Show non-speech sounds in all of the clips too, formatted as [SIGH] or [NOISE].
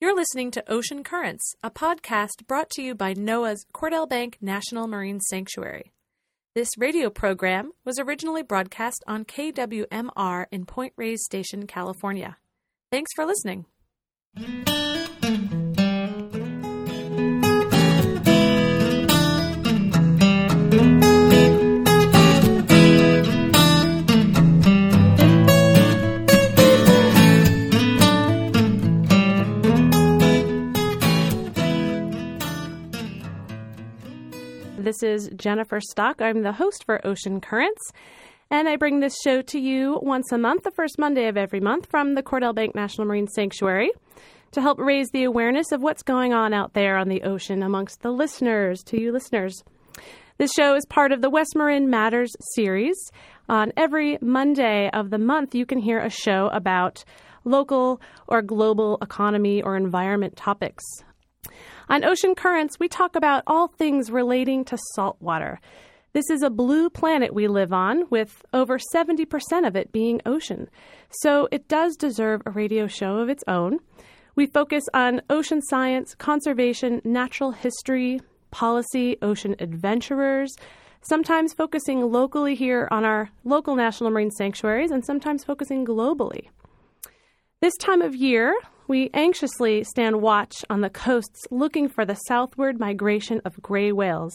You're listening to Ocean Currents, a podcast brought to you by NOAA's Cordell Bank National Marine Sanctuary. This radio program was originally broadcast on KWMR in Point Reyes Station, California. Thanks for listening. This is Jennifer Stock. I'm the host for Ocean Currents, and I bring this show to you once a month, the first Monday of every month, from the Cordell Bank National Marine Sanctuary to help raise the awareness of what's going on out there on the ocean amongst the listeners, to you listeners. This show is part of the West Marin Matters series. On every Monday of the month, you can hear a show about local or global economy or environment topics. On Ocean Currents, we talk about all things relating to salt water. This is a blue planet we live on, with over 70% of it being ocean. So it does deserve a radio show of its own. We focus on ocean science, conservation, natural history, policy, ocean adventurers, sometimes focusing locally here on our local national marine sanctuaries, and sometimes focusing globally. This time of year, we anxiously stand watch on the coasts looking for the southward migration of gray whales.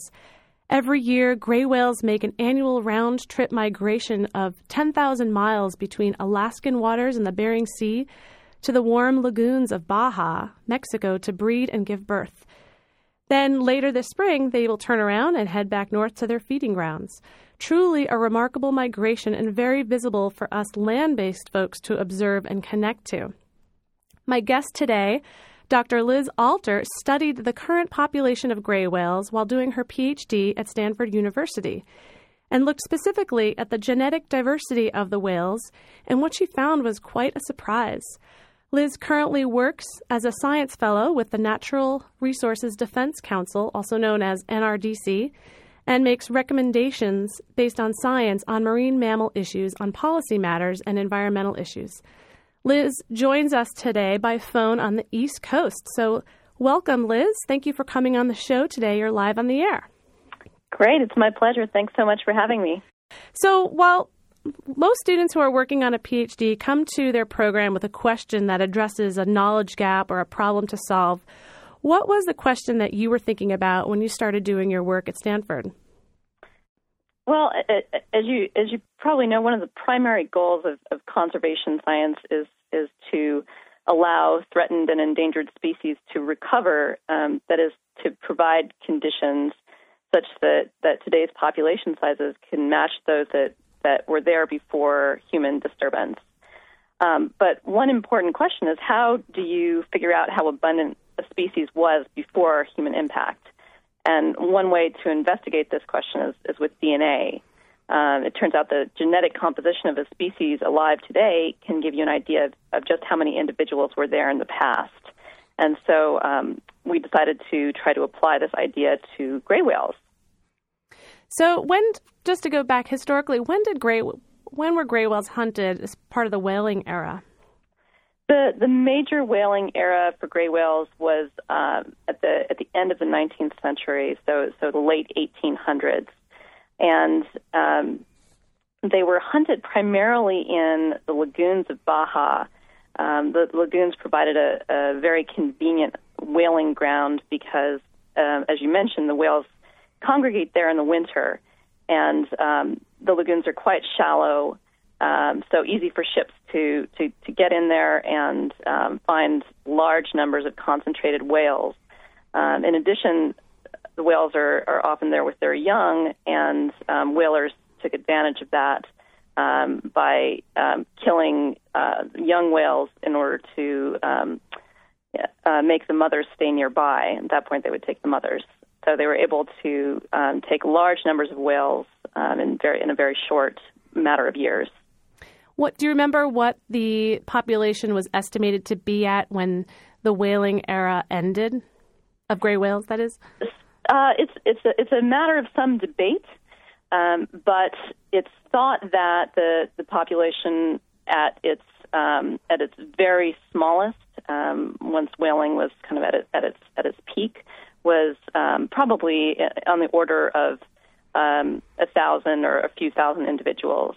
Every year, gray whales make an annual round trip migration of 10,000 miles between Alaskan waters and the Bering Sea to the warm lagoons of Baja, Mexico, to breed and give birth. Then later this spring, they will turn around and head back north to their feeding grounds. Truly a remarkable migration and very visible for us land based folks to observe and connect to. My guest today, Dr. Liz Alter, studied the current population of gray whales while doing her PhD at Stanford University and looked specifically at the genetic diversity of the whales, and what she found was quite a surprise. Liz currently works as a science fellow with the Natural Resources Defense Council, also known as NRDC, and makes recommendations based on science on marine mammal issues, on policy matters, and environmental issues. Liz joins us today by phone on the East Coast. So, welcome, Liz. Thank you for coming on the show today. You're live on the air. Great. It's my pleasure. Thanks so much for having me. So, while most students who are working on a PhD come to their program with a question that addresses a knowledge gap or a problem to solve, what was the question that you were thinking about when you started doing your work at Stanford? Well, as you as you probably know, one of the primary goals of, of conservation science is is to allow threatened and endangered species to recover. Um, that is to provide conditions such that, that today's population sizes can match those that, that were there before human disturbance. Um, but one important question is how do you figure out how abundant a species was before human impact? And one way to investigate this question is, is with DNA. Um, it turns out the genetic composition of a species alive today can give you an idea of, of just how many individuals were there in the past. And so um, we decided to try to apply this idea to gray whales. So when, just to go back historically, when did gray, when were gray whales hunted as part of the whaling era? The the major whaling era for gray whales was um, at the at the end of the 19th century, so so the late 1800s, and um, they were hunted primarily in the lagoons of Baja. Um, the lagoons provided a, a very convenient whaling ground because, um, as you mentioned, the whales congregate there in the winter, and um, the lagoons are quite shallow um, so easy for ships to, to, to get in there and um, find large numbers of concentrated whales. Um, in addition, the whales are, are often there with their young, and um, whalers took advantage of that um, by um, killing uh, young whales in order to um, uh, make the mothers stay nearby. At that point, they would take the mothers. So they were able to um, take large numbers of whales um, in, very, in a very short matter of years. What do you remember? What the population was estimated to be at when the whaling era ended of gray whales? That is. Uh, it's it's a, it's a matter of some debate, um, but it's thought that the the population at its um, at its very smallest um, once whaling was kind of at, it, at its at its peak, was um, probably on the order of um, a thousand or a few thousand individuals.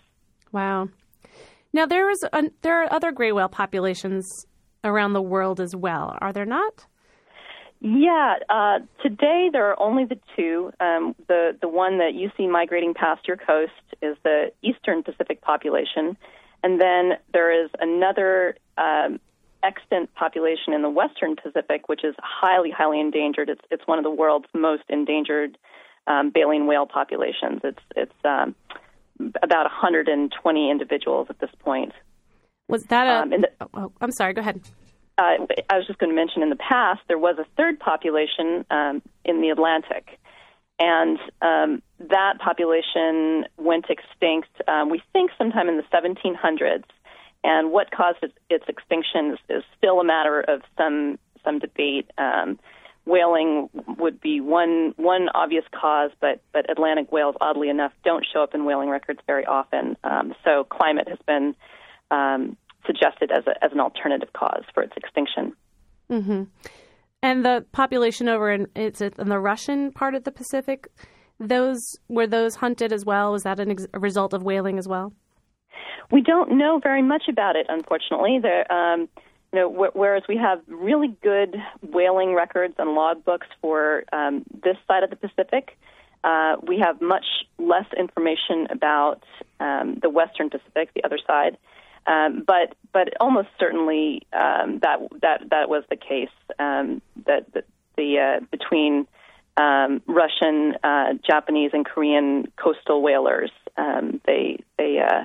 Wow. Now there is a, there are other gray whale populations around the world as well. Are there not? Yeah, uh, today there are only the two. Um, the the one that you see migrating past your coast is the eastern Pacific population, and then there is another um, extant population in the western Pacific, which is highly highly endangered. It's it's one of the world's most endangered um, baleen whale populations. It's it's um, about 120 individuals at this point. Was that a? Um, the, oh, oh, I'm sorry. Go ahead. Uh, I was just going to mention in the past there was a third population um, in the Atlantic, and um, that population went extinct. Um, we think sometime in the 1700s, and what caused its, its extinction is, is, still a matter of some some debate. Whaling would be one one obvious cause, but but Atlantic whales, oddly enough, don't show up in whaling records very often. Um, so climate has been um, suggested as, a, as an alternative cause for its extinction. Mm-hmm. And the population over in it's in the Russian part of the Pacific. Those were those hunted as well. Was that ex- a result of whaling as well? We don't know very much about it, unfortunately. There, um, you know, wh- whereas we have really good whaling records and logbooks for um, this side of the Pacific, uh, we have much less information about um, the Western Pacific, the other side. Um, but but almost certainly um, that that that was the case. Um, that the, the uh, between um, Russian, uh, Japanese, and Korean coastal whalers, um, they they uh,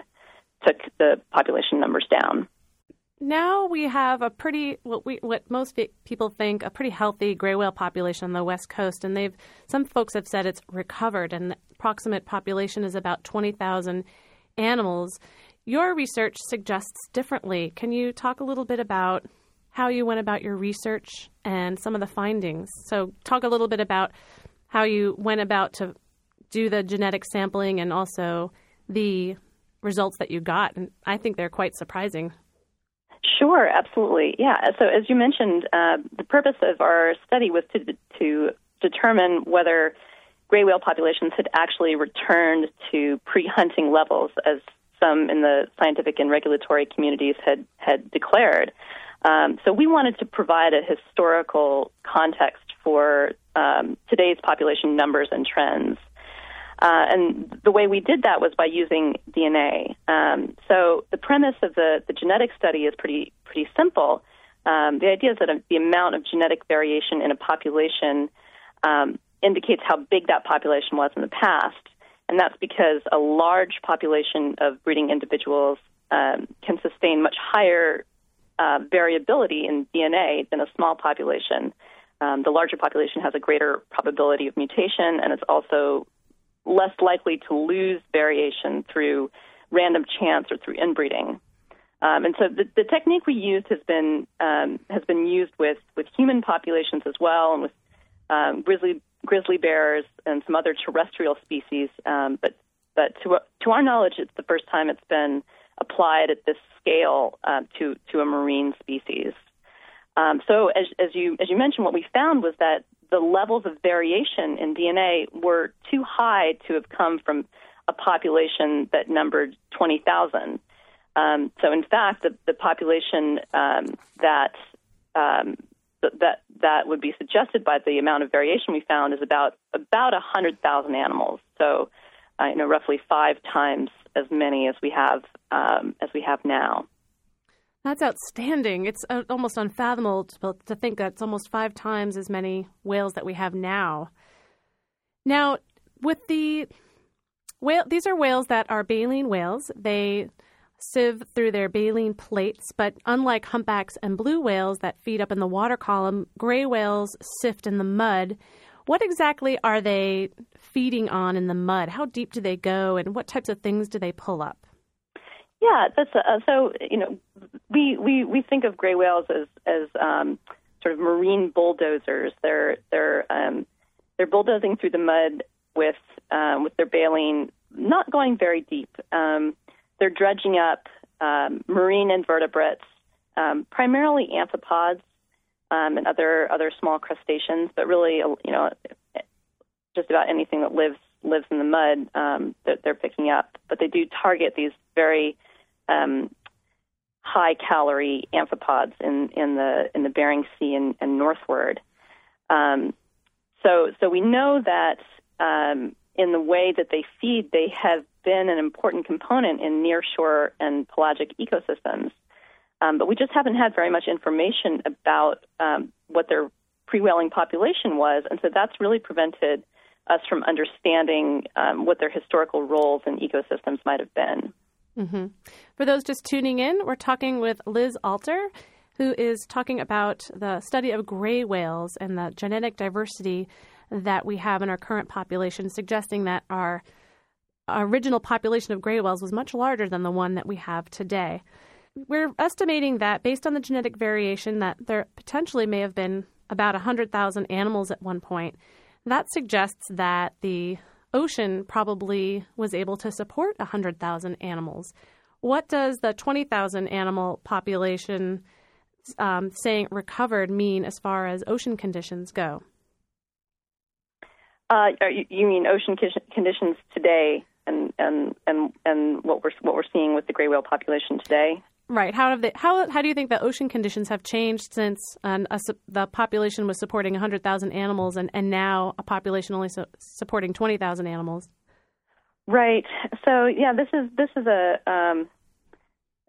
took the population numbers down. Now we have a pretty what we what most people think a pretty healthy gray whale population on the west coast, and they've some folks have said it's recovered, and the approximate population is about twenty thousand animals. Your research suggests differently. Can you talk a little bit about how you went about your research and some of the findings? So, talk a little bit about how you went about to do the genetic sampling and also the results that you got. And I think they're quite surprising. Sure, absolutely. Yeah. So, as you mentioned, uh, the purpose of our study was to, to determine whether gray whale populations had actually returned to pre hunting levels as some in the scientific and regulatory communities had had declared. Um, so we wanted to provide a historical context for um, today's population numbers and trends. Uh, and the way we did that was by using DNA. Um, so the premise of the, the genetic study is pretty pretty simple. Um, the idea is that the amount of genetic variation in a population um, indicates how big that population was in the past and that's because a large population of breeding individuals um, can sustain much higher uh, variability in DNA than a small population. Um, the larger population has a greater probability of mutation, and it's also less likely to lose variation through random chance or through inbreeding. Um, and so the, the, technique we used has been um, has been used with, with human populations as well, and with um, grizzly grizzly bears and some other terrestrial species. Um, but but to to our knowledge, it's the first time it's been applied at this scale uh, to to a marine species. Um, so as as you as you mentioned, what we found was that the levels of variation in DNA were too high to have come from a population that numbered 20,000. Um, so, in fact, the, the population um, that um, that that would be suggested by the amount of variation we found is about about a hundred thousand animals. So, uh, you know, roughly five times as many as we have um, as we have now. That's outstanding. It's uh, almost unfathomable to think that it's almost five times as many whales that we have now. Now, with the whale, these are whales that are baleen whales. They sieve through their baleen plates, but unlike humpbacks and blue whales that feed up in the water column, gray whales sift in the mud. What exactly are they feeding on in the mud? How deep do they go, and what types of things do they pull up? Yeah, that's uh, so. You know, we, we we think of gray whales as as um, sort of marine bulldozers. They're they're um, they're bulldozing through the mud with um, with their baleen, not going very deep. Um, they're dredging up um, marine invertebrates um, primarily amphipods um, and other other small crustaceans, but really, you know, just about anything that lives lives in the mud um, that they're picking up. But they do target these very um, high calorie amphipods in, in the in the Bering Sea and, and northward. Um, so so we know that um, in the way that they feed, they have been an important component in nearshore and pelagic ecosystems. Um, but we just haven't had very much information about um, what their pre-whaling population was, and so that's really prevented us from understanding um, what their historical roles in ecosystems might have been. Mm-hmm. For those just tuning in, we're talking with Liz Alter, who is talking about the study of gray whales and the genetic diversity that we have in our current population, suggesting that our original population of gray whales was much larger than the one that we have today. We're estimating that based on the genetic variation that there potentially may have been about 100,000 animals at one point. That suggests that the ocean probably was able to support 100,000 animals. What does the 20,000 animal population um, saying recovered mean as far as ocean conditions go? Uh, you mean ocean conditions today, and and and and what we're what we're seeing with the gray whale population today? Right. How have they, how how do you think the ocean conditions have changed since a, the population was supporting 100,000 animals and, and now a population only supporting 20,000 animals? Right. So yeah, this is this is a um,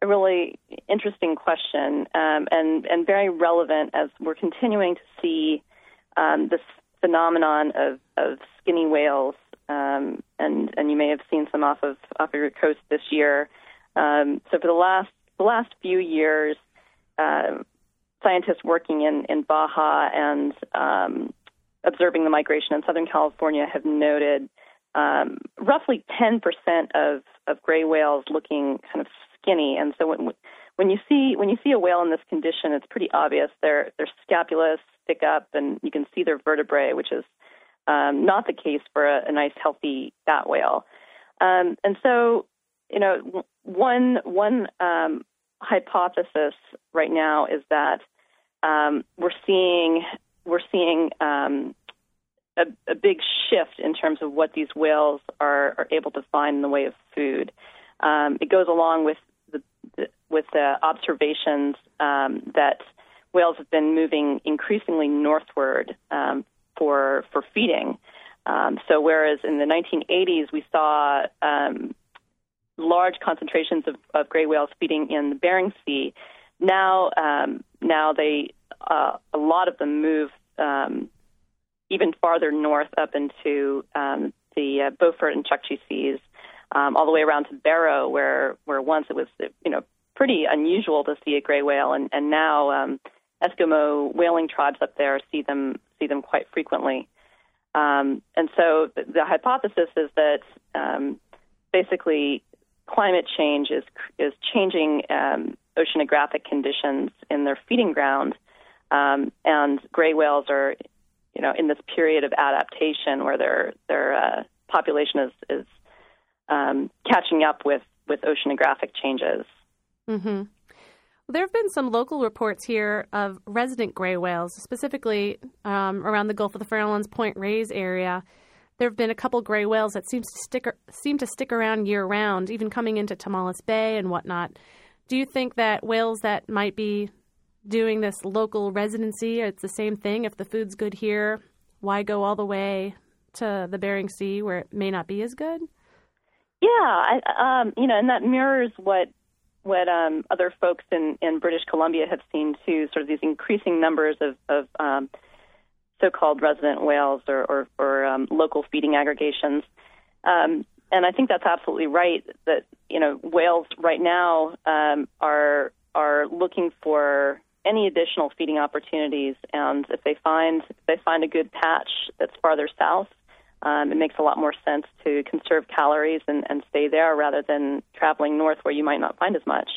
a really interesting question um, and and very relevant as we're continuing to see um, this phenomenon of, of skinny whales, um, and and you may have seen some off of off of your coast this year. Um, so for the last the last few years, uh, scientists working in in Baja and um, observing the migration in Southern California have noted um, roughly 10% of of gray whales looking kind of skinny, and so when when you see when you see a whale in this condition, it's pretty obvious. Their their scapulas stick up, and you can see their vertebrae, which is um, not the case for a, a nice healthy fat whale. Um, and so, you know, one one um, hypothesis right now is that um, we're seeing we're seeing um, a, a, big shift in terms of what these whales are, are able to find in the way of food. Um, it goes along with the, the with the observations um, that whales have been moving increasingly northward um, for for feeding. So whereas in the 1980s we saw large concentrations of, of, gray whales feeding in the Bering Sea, now um, now they uh, a lot of them move um, even farther north up into the uh, Beaufort and Chukchi Seas, all the way around to Barrow, where where once it was you know pretty unusual to see a gray whale, and, and now um, Eskimo whaling tribes up there see them see them quite frequently. Um, and so the, the, hypothesis is that um, basically climate change is is changing um, oceanographic conditions in their feeding ground, um, and gray whales are, you know, in this period of adaptation where their their uh, population is is um, catching up with with oceanographic changes. Mm-hmm. There have been some local reports here of resident gray whales, specifically um, around the Gulf of the Farallones, Point Reyes area. There have been a couple gray whales that seems to stick seem to stick around year round, even coming into Tomales Bay and whatnot. Do you think that whales that might be doing this local residency, it's the same thing? If the food's good here, why go all the way to the Bering Sea where it may not be as good? Yeah, I, um, you know, and that mirrors what what um, other folks in, in British Columbia have seen too, sort of these increasing numbers of, of um, so-called resident whales or, or, or um, local feeding aggregations. Um, and I think that's absolutely right. That you know whales right now um, are are looking for any additional feeding opportunities, and if they find if they find a good patch that's farther south, um, it makes a lot more sense to conserve calories and, and stay there rather than traveling north where you might not find as much.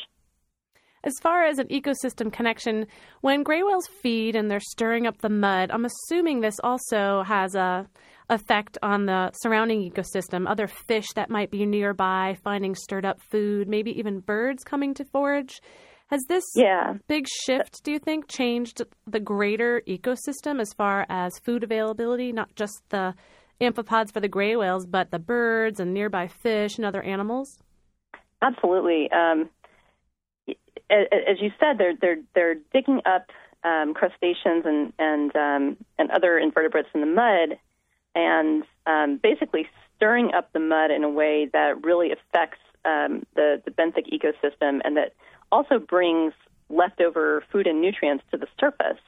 As far as an ecosystem connection, when gray whales feed and they're stirring up the mud, I'm assuming this also has a effect on the surrounding ecosystem. Other fish that might be nearby finding stirred up food, maybe even birds coming to forage. Has this yeah. big shift, do you think, changed the greater ecosystem as far as food availability, not just the amphipods for the gray whales, but the birds and nearby fish and other animals? Absolutely. Um, as you said, they're they're they're digging up um, crustaceans and and um, and other invertebrates in the mud, and um, basically stirring up the mud in a way that really affects um, the the benthic ecosystem, and that also brings leftover food and nutrients to the surface,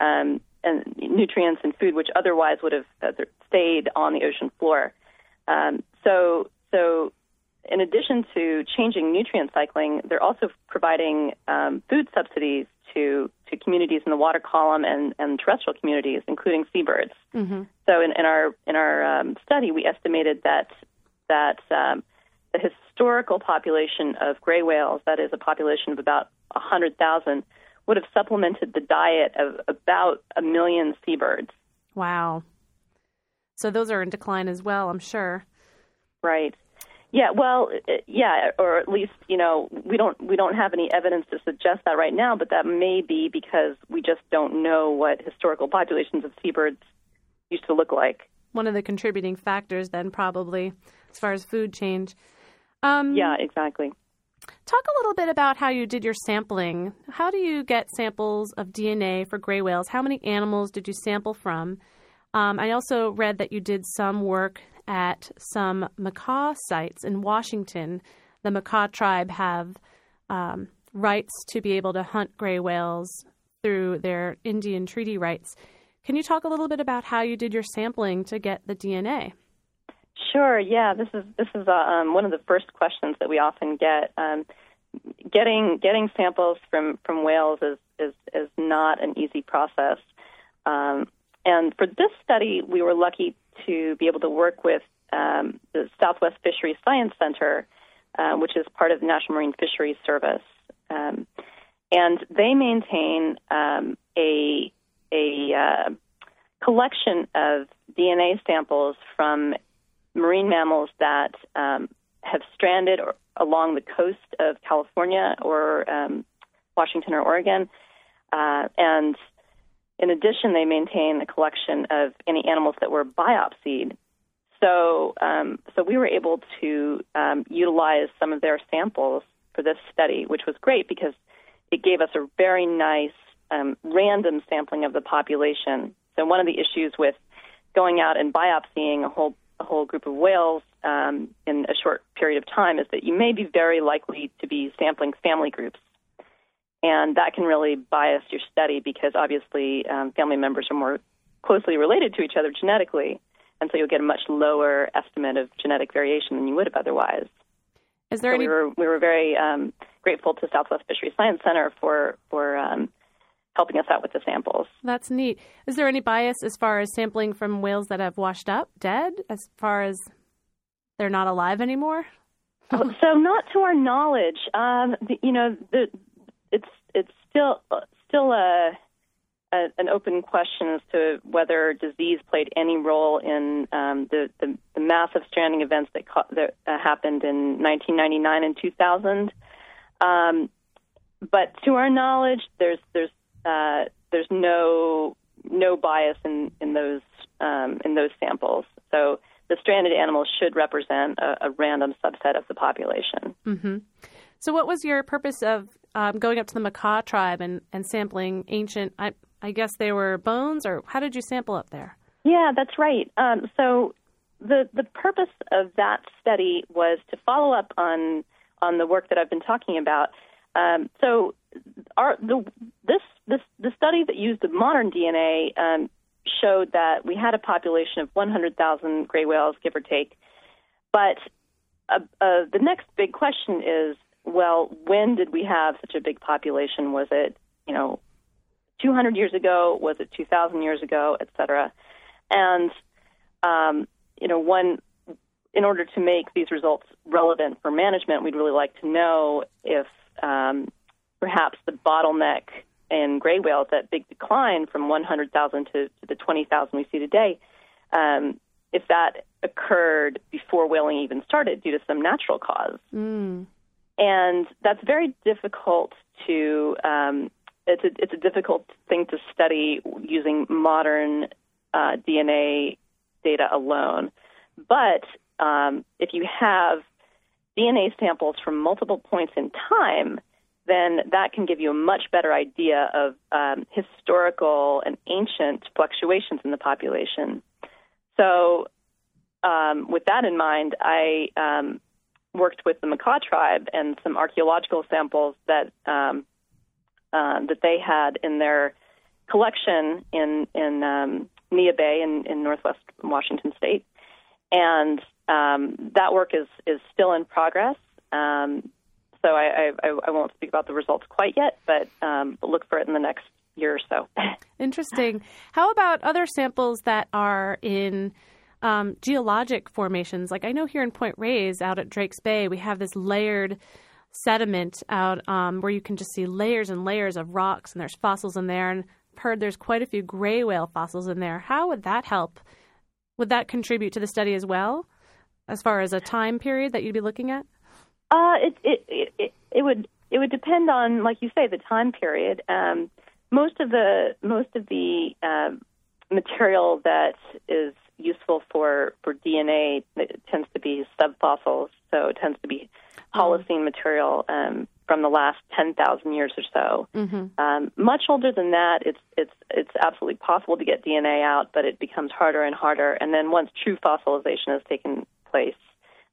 um, and nutrients and food which otherwise would have uh, stayed on the ocean floor. Um, so, so in addition to changing nutrient cycling, they're also providing um, food subsidies to to communities in the water column and, and terrestrial communities, including seabirds. Mm-hmm. So, in, in, our in our um, study, we estimated that that um, the historical population of gray whales, that is a population of about 100,000, would have supplemented the diet of about a million seabirds. Wow. So those are in decline as well, I'm sure. Right. Yeah, well, yeah, or at least you know we don't we don't have any evidence to suggest that right now, but that may be because we just don't know what historical populations of seabirds used to look like. One of the contributing factors, then, probably as far as food change. Um, yeah, exactly. Talk a little bit about how you did your sampling. How do you get samples of DNA for gray whales? How many animals did you sample from? Um, I also read that you did some work at some Makah sites in Washington. The Makah tribe have um, rights to be able to hunt gray whales through their Indian treaty rights. Can you talk a little bit about how you did your sampling to get the DNA? Sure. Yeah, this is this is uh, um, one of the first questions that we often get. Um, getting getting samples from from whales is is is not an easy process. Um, and for this study, we were lucky to be able to work with um, the Southwest Fisheries Science Center, uh, which is part of the National Marine Fisheries Service, um, and they maintain um, a a uh, collection of DNA samples from marine mammals that um, have stranded or, along the coast of California or um, Washington or Oregon. Uh, and in addition, they maintain a collection of any animals that were biopsied. So, um, so we were able to um, utilize some of their samples for this study, which was great because it gave us a very nice um, random sampling of the population. So, one of the issues with going out and biopsying a whole a whole group of whales um, in a short period of time is that you may be very likely to be sampling family groups. And that can really bias your study because obviously um, family members are more closely related to each other genetically. And so you'll get a much lower estimate of genetic variation than you would have otherwise. Is there so any... we were we were very um, grateful to Southwest Fisheries Science Center for for um, helping us out with the samples. That's neat. Is there any bias as far as sampling from whales that have washed up, dead, as far as they're not alive anymore? oh, so, not to our knowledge. Um, the, you know, the, it's it's still still a, a, an open question as to whether disease played any role in um, the, the, the massive stranding events that, that uh, happened in 1999 and 2000. Um, but to our knowledge, there's there's uh, there's no no bias in in those um, in those samples. So the stranded animals should represent a, a random subset of the population. Mm-hmm. So, what was your purpose of um, going up to the Makah tribe and, and sampling ancient? I, I guess they were bones, or how did you sample up there? Yeah, that's right. Um, so the the purpose of that study was to follow up on on the work that I've been talking about. Um, so our the this this the study that used the modern DNA um, showed that we had a population of 100,000 gray whales, give or take. But uh, uh, the next big question is, well, when did we have such a big population? Was it, you know, 200 years ago? Was it 2,000 years ago, et cetera? And, um, you know, one, in order to make these results relevant for management, we'd really like to know if um, perhaps the bottleneck in gray whales, that big decline from 100,000 to, to the 20,000 we see today, um, if that occurred before whaling even started due to some natural cause. Mm. And that's very difficult to um, it's a it's a difficult thing to study using modern uh, DNA data alone. But um, if you have DNA samples from multiple points in time, then that can give you a much better idea of um, historical and ancient fluctuations in the population. So, um, with that in mind, I um, worked with the Makah tribe and some archaeological samples that um, uh, that they had in their collection in in um, Neah Bay in, in northwest Washington State, and um, that work is is still in progress. Um, so I, I, I, won't speak about the results quite yet, but, um, but look for it in the next year or so. [LAUGHS] Interesting. How about other samples that are in um, geologic formations? Like I know here in Point Reyes, out at Drake's Bay, we have this layered sediment out um, where you can just see layers and layers of rocks, and there's fossils in there. And I've heard there's quite a few gray whale fossils in there. How would that help? Would that contribute to the study as well, as far as a time period that you'd be looking at? Uh, it, it, it, it would it would depend on, like you say, the time period. Um, most of the most of the um, material that is useful for for DNA tends to be subfossils, so it tends to be Holocene material um, from the last ten thousand years or so. Mm-hmm. Um, much older than that, it's it's it's absolutely possible to get DNA out, but it becomes harder and harder. And then once true fossilization has taken place,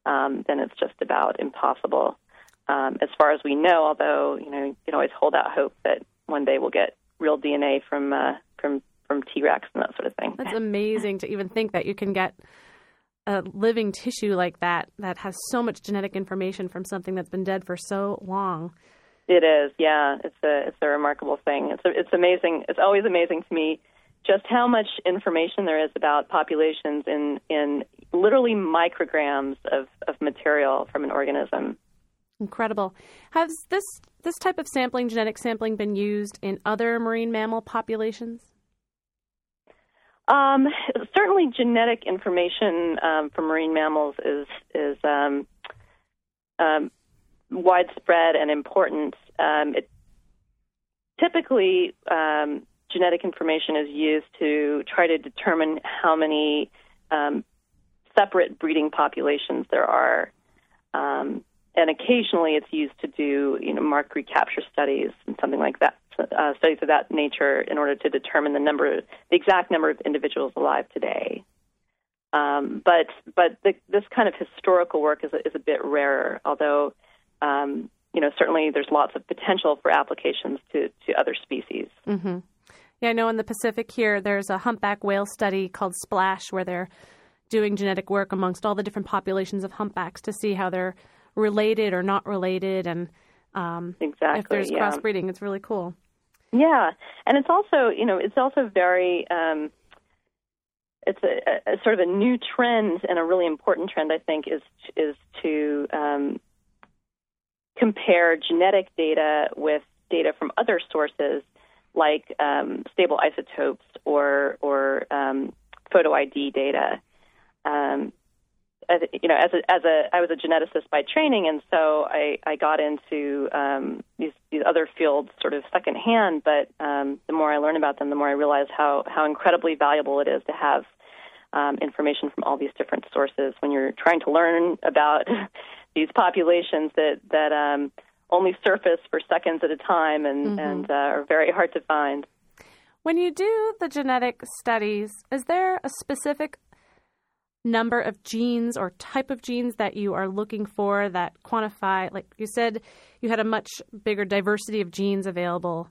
um, then it's just about impossible. Um, as far as we know, although you know you can always hold out hope that one day we'll get real DNA from uh, from from T Rex and that sort of thing. That's amazing to even think that you can get a living tissue like that that has so much genetic information from something that's been dead for so long. It is, yeah. It's a it's a remarkable thing. It's a, it's amazing. It's always amazing to me just how much information there is about populations in in literally micrograms of, of material from an organism. Incredible. Has this this type of sampling, genetic sampling, been used in other marine mammal populations? Um, certainly, genetic information um, marine mammals is is um, um widespread and important. Um, it, typically, um, genetic information is used to try to determine how many separate breeding populations there are. And occasionally it's used to do, you know, mark recapture studies and something like that, uh, studies of that nature in order to determine the number, the exact number of individuals alive today. Um, but but the, this kind of historical work is a, is a bit rarer, although um, you know certainly there's lots of potential for applications to, to other species. Mm-hmm. Yeah, I know in the Pacific here there's a humpback whale study called Splash where they're doing genetic work amongst all the different populations of humpbacks to see how they're related or not related, and um, exactly if there's yeah. crossbreeding. It's really cool. Yeah, and it's also you know it's also very um, it's a, a, sort of a new trend and a really important trend I think is is to um, compare genetic data with data from other sources like um, stable isotopes or or um, photo ID data. Um, you know, as a, as a, I was a geneticist by training, and so I, I got into um, these, these other fields sort of secondhand. But um, the more I learn about them, the more I realize how, how incredibly valuable it is to have um, information from all these different sources when you're trying to learn about [LAUGHS] these populations that that um, only surface for seconds at a time and, mm-hmm. and uh, are very hard to find. When you do the genetic studies, is there a specific number of genes or type of genes that you are looking for that quantify like you said you had a much bigger diversity of genes available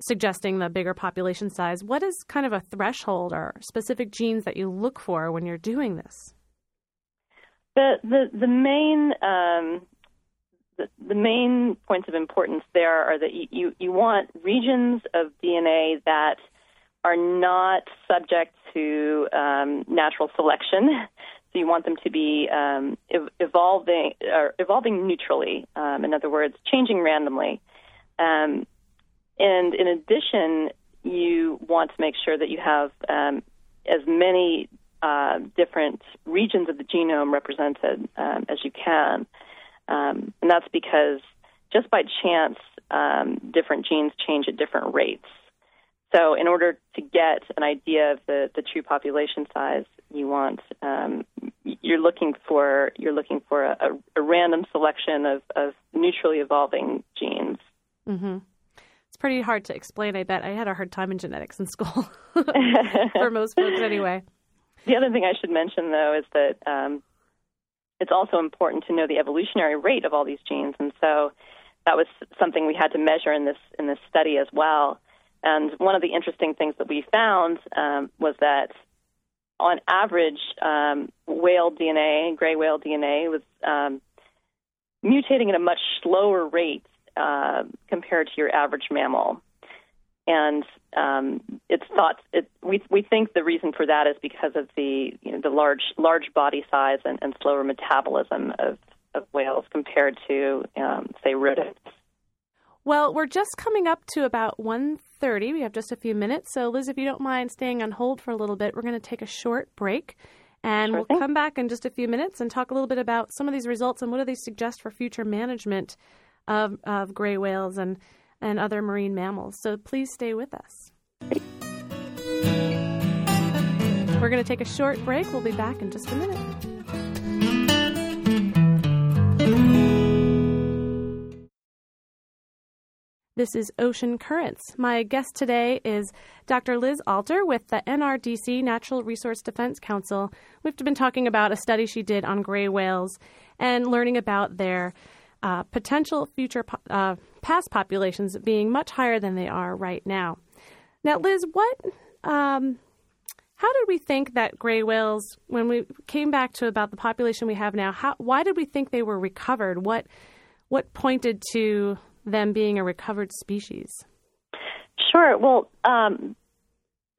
suggesting the bigger population size. What is kind of a threshold or specific genes that you look for when you're doing this? The the, the main um, the, the main points of importance there are that you, you, you want regions of DNA that are not subject to um, natural selection. [LAUGHS] So you want them to be um, evolving or evolving neutrally. Um, in other words, changing randomly. Um, and in addition, you want to make sure that you have um, as many uh, different regions of the genome represented um, as you can. and that's because just by chance, different genes change at different rates. So, in order to get an idea of the, the true population size, you want um, you're looking for you're looking for a, a, a random selection of, of neutrally evolving genes. Mm-hmm. It's pretty hard to explain. I bet I had a hard time in genetics in school [LAUGHS] for most folks, anyway. The other thing I should mention, though, is that um, it's also important to know the evolutionary rate of all these genes, and so that was something we had to measure in this in this study as well. And one of the interesting things that we found um, was that, on average, um, whale DNA, gray whale DNA, was um, mutating at a much slower rate uh, compared to your average mammal. And um, it's thought it, we we think the reason for that is because of the you know, the large large body size and, and slower metabolism of, of whales compared to um, say rodents. Well, we're just coming up to about 1.30. We have just a few minutes. So, Liz, if you don't mind staying on hold for a little bit, we're going to take a short break. And sure we'll come back in just a few minutes and talk a little bit about some of these results and what do they suggest for future management of, of gray whales and, and other marine mammals. So please stay with us. We're going to take a short break. We'll be back in just a minute. This is Ocean Currents. My guest today is Dr. Liz Alter with the NRDC Natural Resource Defense Council. We've been talking about a study she did on gray whales and learning about their uh, potential future po- uh, past populations being much higher than they are right now. Now, Liz, what, um, how did we think that gray whales, when we came back to about the population we have now, how, why did we think they were recovered? What, what pointed to them being a recovered species? Sure. Well, um,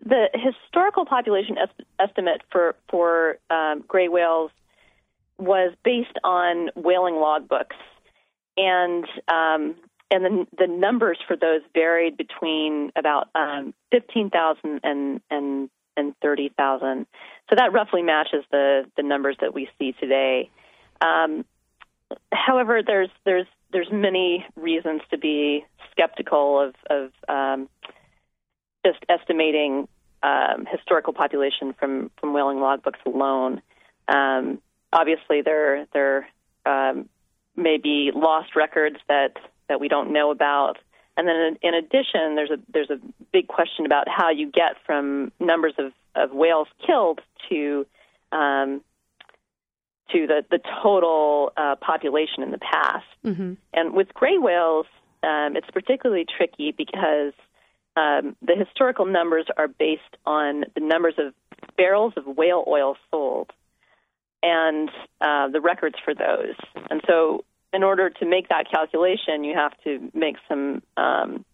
the historical population est- estimate for for um, gray whales was based on whaling logbooks, and um, and the the numbers for those varied between about um, fifteen thousand and and and thirty thousand. So that roughly matches the the numbers that we see today. Um, however, there's there's there's many reasons to be skeptical of, of um, just estimating um, historical population from, from whaling logbooks alone. Um, obviously, there there um, may be lost records that, that we don't know about, and then in, in, addition, there's a there's a big question about how you get from numbers of, of whales killed to um, to the, the total uh, population in the past. Mm-hmm. And with gray whales, um, it's particularly tricky because um, the historical numbers are based on the numbers of barrels of whale oil sold and uh, the records for those. And so, in order to make that calculation, you have to make some um,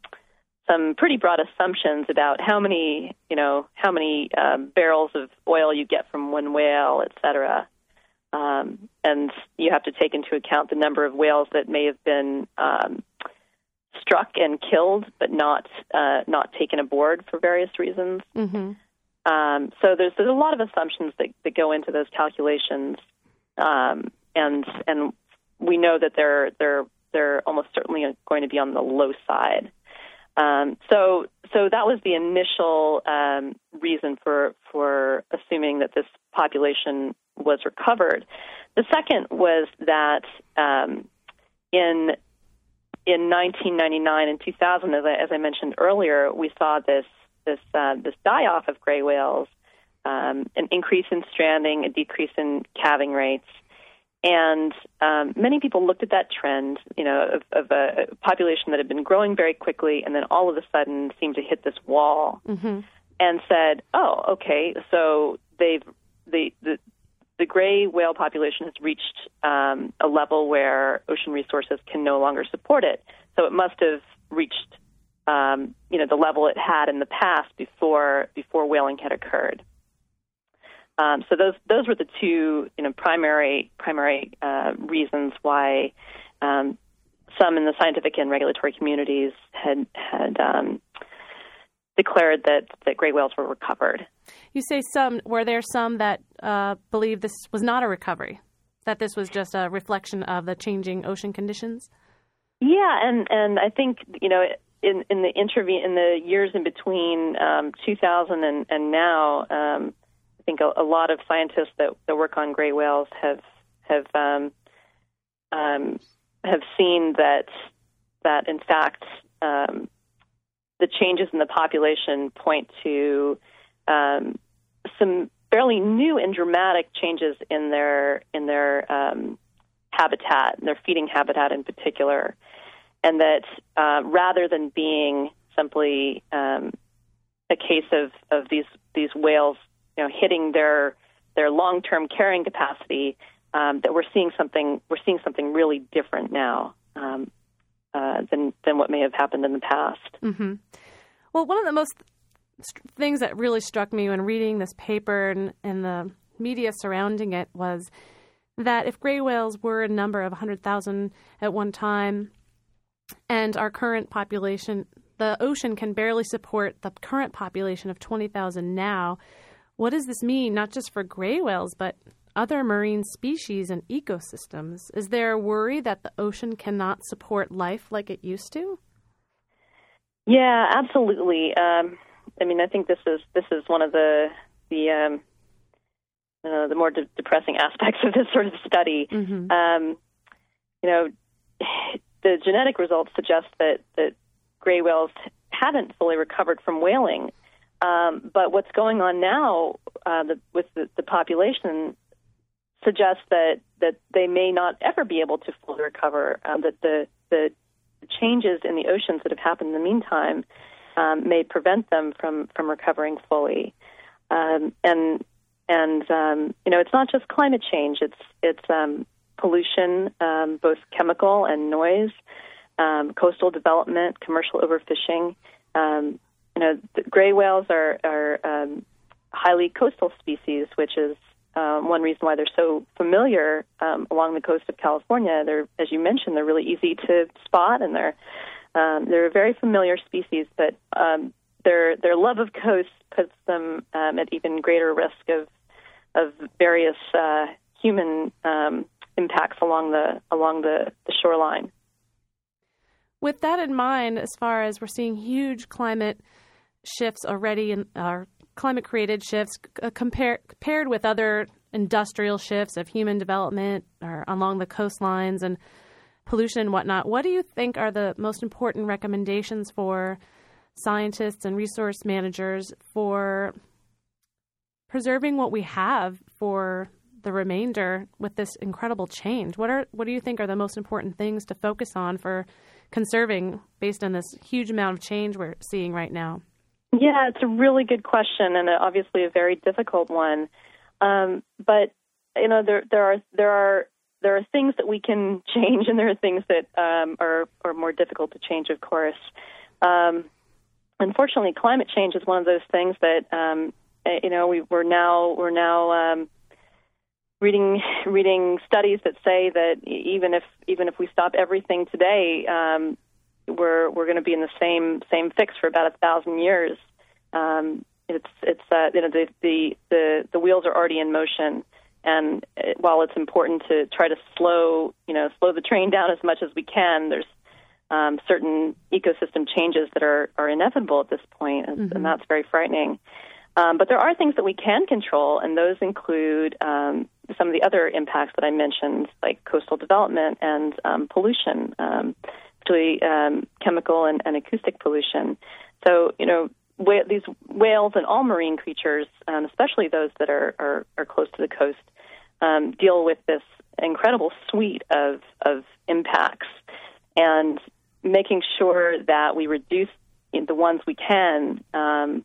some pretty broad assumptions about how many you know how many uh, barrels of oil you get from one whale, et cetera. Um, and you have to take into account the number of whales that may have been um, struck and killed, but not uh, not taken aboard for various reasons. Mm-hmm. Um, so there's there's a lot of assumptions that, that go into those calculations, um, and and we know that they're they're they're almost certainly going to be on the low side. Um, so, so that was the initial um, reason for for assuming that this population was recovered. The second was that um, in in 1999 and 2000, as I, as I mentioned earlier, we saw this this uh, this die off of gray whales, um, an increase in stranding, a decrease in calving rates, and um, many people looked at that trend, you know, of, of, a population that had been growing very quickly, and then all of a sudden seemed to hit this wall, mm-hmm. and said, "Oh, okay, so they've the the the gray whale population has reached um, a level where ocean resources can no longer support it. So it must have reached, um, you know, the level it had in the past before before whaling had occurred." Um, so those those were the two you know primary primary uh, reasons why um, some in the scientific and regulatory communities had had um, declared that that gray whales were recovered. You say some. Were there some that uh, believe this was not a recovery? That this was just a reflection of the changing ocean conditions? Yeah, and and I think you know in in the interview in the years in between um, 2000 and, and now, um, I think a, a, lot of scientists that, that work on gray whales have have um, um have seen that that in fact um, the changes in the population point to um, some fairly new and dramatic changes in their in their habitat, their feeding habitat in particular and that uh, rather than being simply um, a case of, of these these whales, you know, hitting their their long term carrying capacity, um, that we're seeing something we're seeing something really different now um, uh, than than what may have happened in the past. Mm-hmm. Well, one of the most st- things that really struck me when reading this paper and, and the media surrounding it was that if gray whales were a number of 100,000 at one time, and our current population, the ocean can barely support the current population of 20,000 now. What does this mean, not just for gray whales, but other marine species and ecosystems? Is there a worry that the ocean cannot support life like it used to? Yeah, absolutely. Um, I mean, I think this is this is one of the the um, uh, the more de- depressing [LAUGHS] aspects of this sort of study. Mm-hmm. Um, you know, the genetic results suggest that that gray whales haven't fully recovered from whaling. Um, but what's going on now uh, the, with the, the population suggests that that they may not ever be able to fully recover. Um, that the the changes in the oceans that have happened in the meantime um, may prevent them from from recovering fully. Um, and and um, you know, it's not just climate change. It's it's um, pollution, um, both chemical and noise, um, coastal development, commercial overfishing. You know, gray whales are, are highly coastal species, which is um, one reason why they're so familiar um, along the coast of California. They're, as you mentioned, they're really easy to spot, and they're um, they're a very familiar species. But um, their their love of coast puts them um, at even greater risk of of various uh, human um, impacts along the along the, the shoreline. With that in mind, as far as we're seeing huge climate shifts already in our climate created shifts uh, compared compared with other industrial shifts of human development or along the coastlines and pollution and whatnot, what do you think are the most important recommendations for scientists and resource managers for preserving what we have for the remainder with this incredible change? What are what do you think are the most important things to focus on for conserving based on this huge amount of change we're seeing right now? Yeah, it's a really good question and obviously a very difficult one. Um, but you know, there there are there are there are things that we can [LAUGHS] change, and there are things that um, are are more difficult to change. Of course, um, unfortunately, climate change is one of those things that um, eh, you know we, we're now we're now um, reading [LAUGHS] reading studies that say that even if even if we stop everything today, um, we're we're going to be in the same same fix for about a thousand years. Um, it's it's uh, you know the, the the the wheels are already in motion, and it, while it's important to try to slow you know slow the train down as much as we can, there's um, certain ecosystem changes that are are inevitable at this point, and, mm-hmm. and that's very frightening. Um, but there are things that we can control, and those include um, some of the other impacts that I mentioned, like coastal development and um, pollution, um, particularly um, chemical and, and, acoustic pollution. So, you know, wh- these whales and all marine creatures, um, especially those that are, are, are, close to the coast, um, deal with this incredible suite of, of impacts. And making sure that we reduce the ones we can um,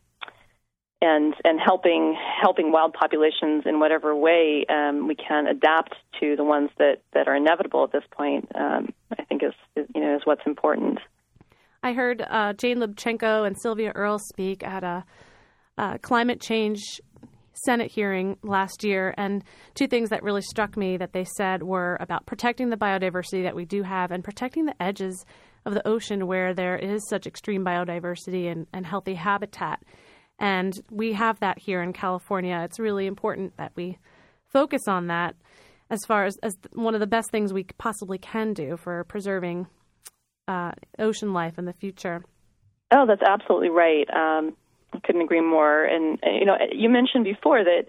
and and helping helping wild populations in whatever way um, we can adapt to the ones that, that are inevitable at this point. Um, I think is, is, you know is what's important. I heard uh, Jane Lubchenco and Sylvia Earle speak at a, a climate change Senate hearing last year, and two things that really struck me that they said were about protecting the biodiversity that we do have and protecting the edges of the ocean where there is such extreme biodiversity and, and healthy habitat. And we have that here in California. It's really important that we focus on that as far as, as one of the best things we possibly can do for preserving uh, ocean life in the future. Oh, that's absolutely right. Um, couldn't agree more. And you know, you mentioned before that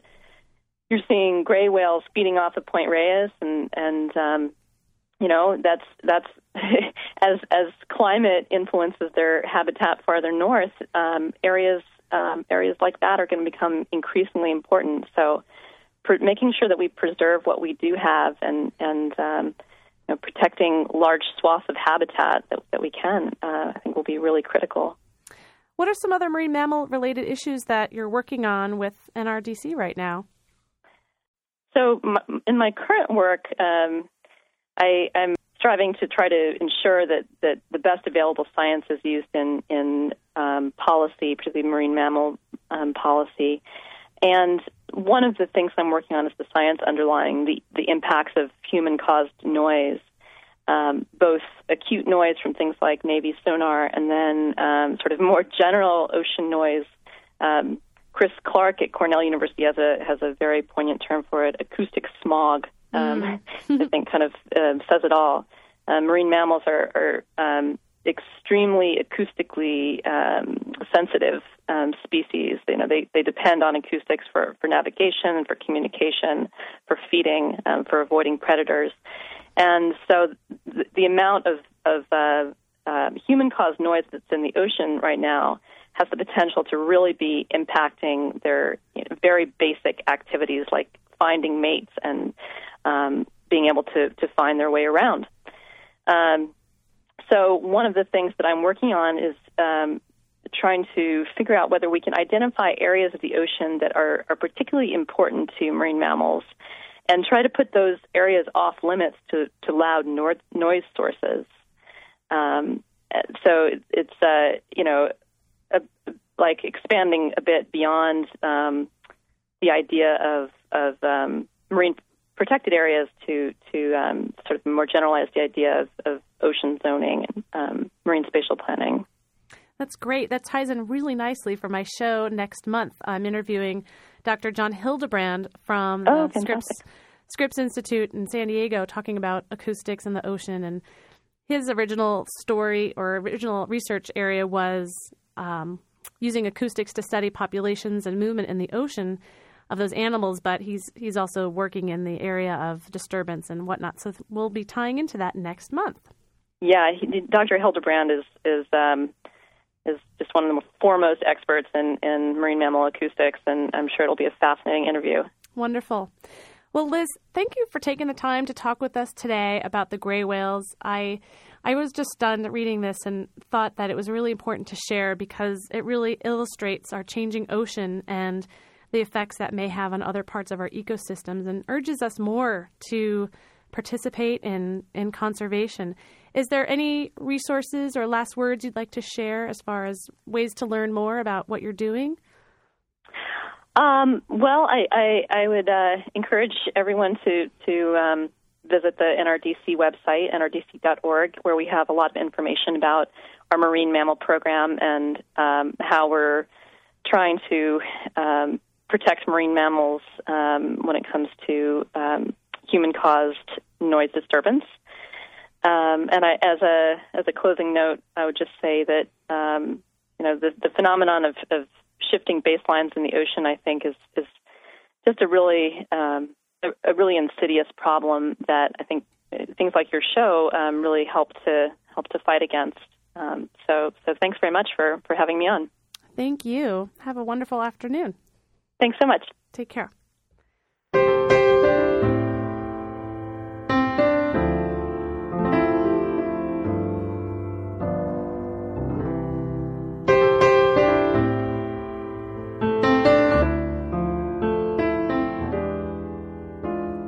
you're seeing gray whales feeding off of Point Reyes, and and um, you know that's that's [LAUGHS] as as climate influences their habitat farther north, um, areas um, areas like that are going to become increasingly important. So, pr- making sure that we preserve what we do have and and um, you know, protecting large swaths of habitat that, that we can, uh, I think, will be really critical. What are some other marine mammal related issues that you're working on with NRDC right now? So, in my current work, um, I, am striving to try to ensure that, that the best available science is used in, in um, policy, particularly marine mammal um, policy. And one of the things I'm working on is the science underlying the, the impacts of human caused noise, um, both acute noise from things like Navy sonar and then um, sort of more general ocean noise. Um, Chris Clark at Cornell University has a has a very poignant term for it, acoustic smog. Um, mm. [LAUGHS] I think kind of uh, says it all. Uh, marine mammals are, are um, extremely acoustically um, sensitive um, species. You know, they, they depend on acoustics for, for navigation, for communication, for feeding, um, for avoiding predators. And so the, the amount of, of uh, uh, human-caused noise that's in the ocean right now has the potential to really be impacting their you know, very basic activities like finding mates and um, being able to, to find their way around. Um, so one of the things that I'm working on is um, trying to figure out whether we can identify areas of the ocean that are, are particularly important to marine mammals and try to put those areas off limits to, to loud nor- noise sources. Um, so it's, uh, you know, a, like expanding a bit beyond um, the idea of, of um, marine protected areas to to um, sort of more generalize the idea of, of ocean zoning and um, marine spatial planning. That's great. That ties in really nicely for my show next month. I'm interviewing Dr. John Hildebrand from oh, the Scripps, Scripps Institute in San Diego, talking about acoustics in the ocean. And his original story or original research area was um, using acoustics to study populations and movement in the ocean of those animals, but he's he's also working in the area of disturbance and whatnot. So we'll be tying into that next month. Yeah, he, Dr. Hildebrand is is um, is just one of the foremost experts in, in marine mammal acoustics, and I'm sure it'll be a fascinating interview. Wonderful. Well, Liz, thank you for taking the time to talk with us today about the gray whales. I I was just done reading this and thought that it was really important to share because it really illustrates our changing ocean and the effects that may have on other parts of our ecosystems and urges us more to participate in, in conservation. Is there any resources or last words you'd like to share as far as ways to learn more about what you're doing? Um, well, I, I, I would uh, encourage everyone to, to um, visit the NRDC website, nrdc.org, where we have a lot of information about our marine mammal program and um, how we're trying to um, protect marine mammals um, when it comes to um, human-caused noise disturbance. Um, and I, as a as a closing note, I would just say that um, you know the, the phenomenon of, of shifting baselines in the ocean, I think, is is just a really um, a, a, really insidious problem that I think things like your show um, really help to help to fight against. Um, so so thanks very much for for having me on. Thank you. Have a wonderful afternoon. Thanks so much. Take care.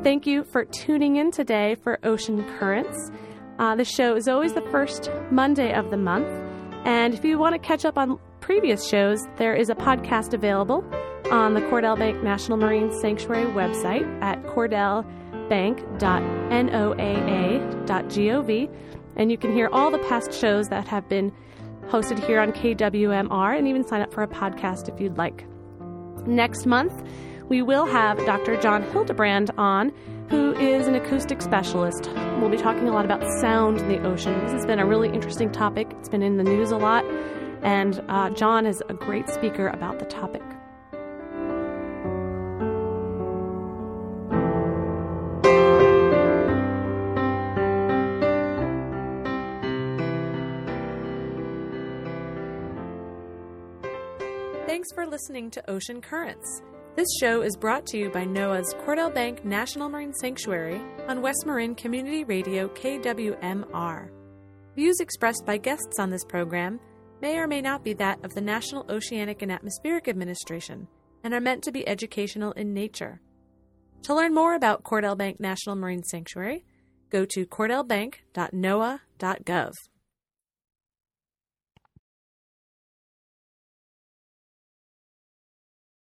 Thank you for tuning in today for Ocean Currents. Uh, the show is always the first Monday of the month. And if you want to catch up on previous shows, there is a podcast available on the Cordell Bank National Marine Sanctuary website at cordellbank.noaa.gov. And you can hear all the past shows that have been hosted here on KWMR and even sign up for a podcast if you'd like. Next month, we will have Dr. John Hildebrand on who is an acoustic specialist. We'll be talking a lot about sound in the ocean. This has been a really interesting topic. It's been in the news a lot, and uh, John is a great speaker about the topic. Thanks for listening to Ocean Currents. This show is brought to you by NOAA's Cordell Bank National Marine Sanctuary on West Marin Community Radio KWMR. Views expressed by guests on this program may or may not be that of the National Oceanic and Atmospheric Administration and are meant to be educational in nature. To learn more about Cordell Bank National Marine Sanctuary, go to cordellbank.noaa.gov.